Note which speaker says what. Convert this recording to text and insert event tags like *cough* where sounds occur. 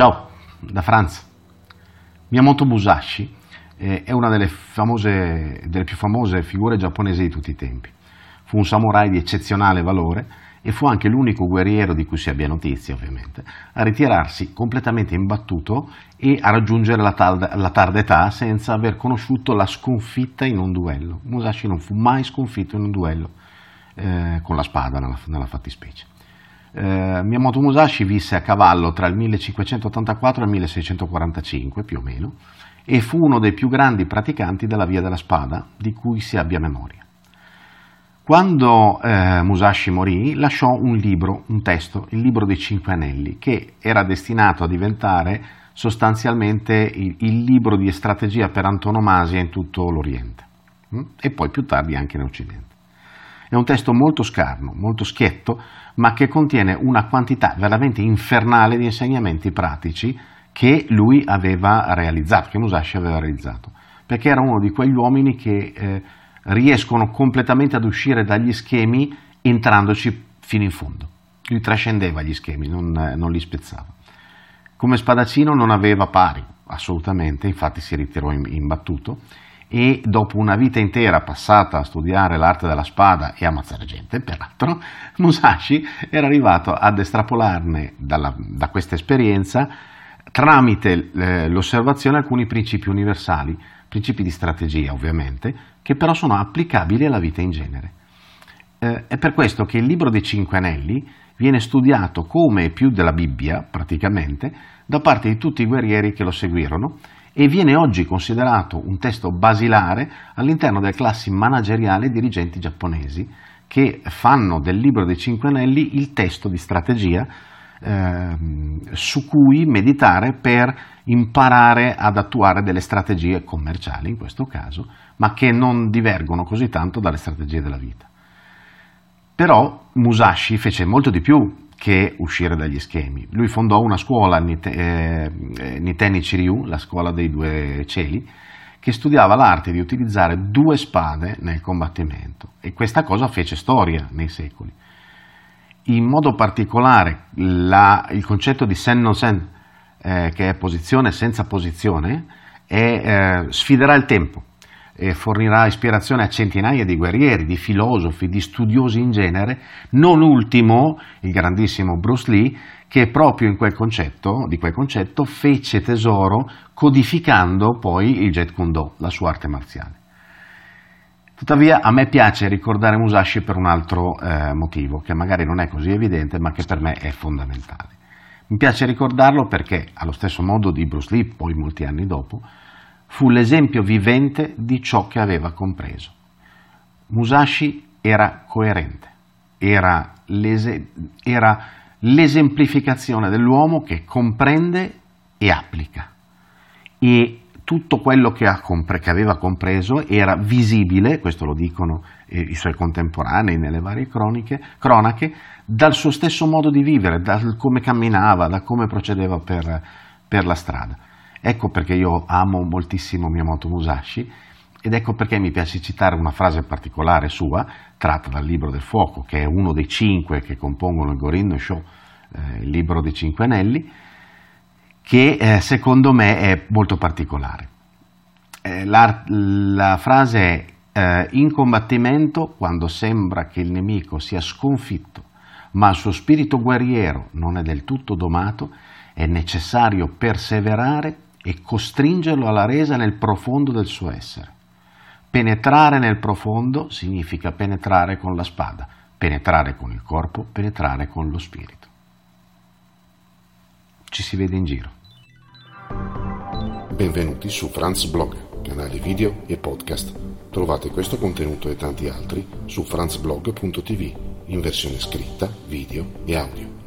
Speaker 1: Ciao, da Franz. Miyamoto Musashi eh, è una delle, famose, delle più famose figure giapponesi di tutti i tempi. Fu un samurai di eccezionale valore e fu anche l'unico guerriero di cui si abbia notizia, ovviamente, a ritirarsi completamente imbattuto e a raggiungere la, tarda, la tarda età senza aver conosciuto la sconfitta in un duello. Musashi non fu mai sconfitto in un duello eh, con la spada nella, nella fattispecie. Eh, Miyamoto Musashi visse a cavallo tra il 1584 e il 1645 più o meno e fu uno dei più grandi praticanti della via della spada di cui si abbia memoria. Quando eh, Musashi morì lasciò un libro, un testo, il libro dei Cinque Anelli, che era destinato a diventare sostanzialmente il, il libro di strategia per antonomasia in tutto l'Oriente hm? e poi più tardi anche in Occidente. È un testo molto scarno, molto schietto, ma che contiene una quantità veramente infernale di insegnamenti pratici che lui aveva realizzato, che Musashi aveva realizzato, perché era uno di quegli uomini che eh, riescono completamente ad uscire dagli schemi entrandoci fino in fondo. Lui trascendeva gli schemi, non, non li spezzava. Come spadaccino non aveva pari, assolutamente, infatti si ritirò imbattuto e dopo una vita intera passata a studiare l'arte della spada e ammazzare gente, peraltro, *laughs* Musashi era arrivato ad estrapolarne dalla, da questa esperienza tramite eh, l'osservazione alcuni principi universali, principi di strategia ovviamente, che però sono applicabili alla vita in genere. Eh, è per questo che il libro dei Cinque Anelli viene studiato come più della Bibbia, praticamente, da parte di tutti i guerrieri che lo seguirono e viene oggi considerato un testo basilare all'interno delle classi manageriali dirigenti giapponesi che fanno del libro dei Cinque Anelli il testo di strategia eh, su cui meditare per imparare ad attuare delle strategie commerciali in questo caso, ma che non divergono così tanto dalle strategie della vita. Però Musashi fece molto di più che uscire dagli schemi. Lui fondò una scuola, eh, Niteni Chiryu, la scuola dei due cieli, che studiava l'arte di utilizzare due spade nel combattimento e questa cosa fece storia nei secoli. In modo particolare la, il concetto di sen no sen, eh, che è posizione senza posizione, è, eh, sfiderà il tempo e fornirà ispirazione a centinaia di guerrieri, di filosofi, di studiosi in genere, non ultimo il grandissimo Bruce Lee, che proprio quel concetto, di quel concetto fece tesoro codificando poi il Jet Kundo, la sua arte marziale. Tuttavia a me piace ricordare Musashi per un altro eh, motivo, che magari non è così evidente, ma che per me è fondamentale. Mi piace ricordarlo perché, allo stesso modo di Bruce Lee, poi molti anni dopo, fu l'esempio vivente di ciò che aveva compreso. Musashi era coerente, era, l'ese, era l'esemplificazione dell'uomo che comprende e applica. E tutto quello che, compre, che, aveva compreso era visibile, questo lo dicono eh, i suoi contemporanei nelle varie croniche, cronache, dal suo stesso modo di vivere, da come camminava, da come procedeva per, per la strada. Ecco perché io amo moltissimo Miyamoto Musashi ed ecco perché mi piace citare una frase particolare sua, tratta dal Libro del Fuoco, che è uno dei cinque che compongono il Gorindo Show, eh, il Libro dei Cinque Anelli, che eh, secondo me è molto particolare. Eh, la, la, frase è eh, in combattimento, quando sembra che il nemico sia sconfitto, ma il suo spirito guerriero non è del tutto domato, è necessario perseverare e costringerlo alla resa nel profondo del suo essere. Penetrare nel profondo significa penetrare con la spada, penetrare con il corpo, penetrare con lo spirito. Ci si vede in giro.
Speaker 2: Benvenuti su Franz Blog, canale video e podcast. Trovate questo contenuto e tanti altri su franzblog.tv in versione scritta, video e audio.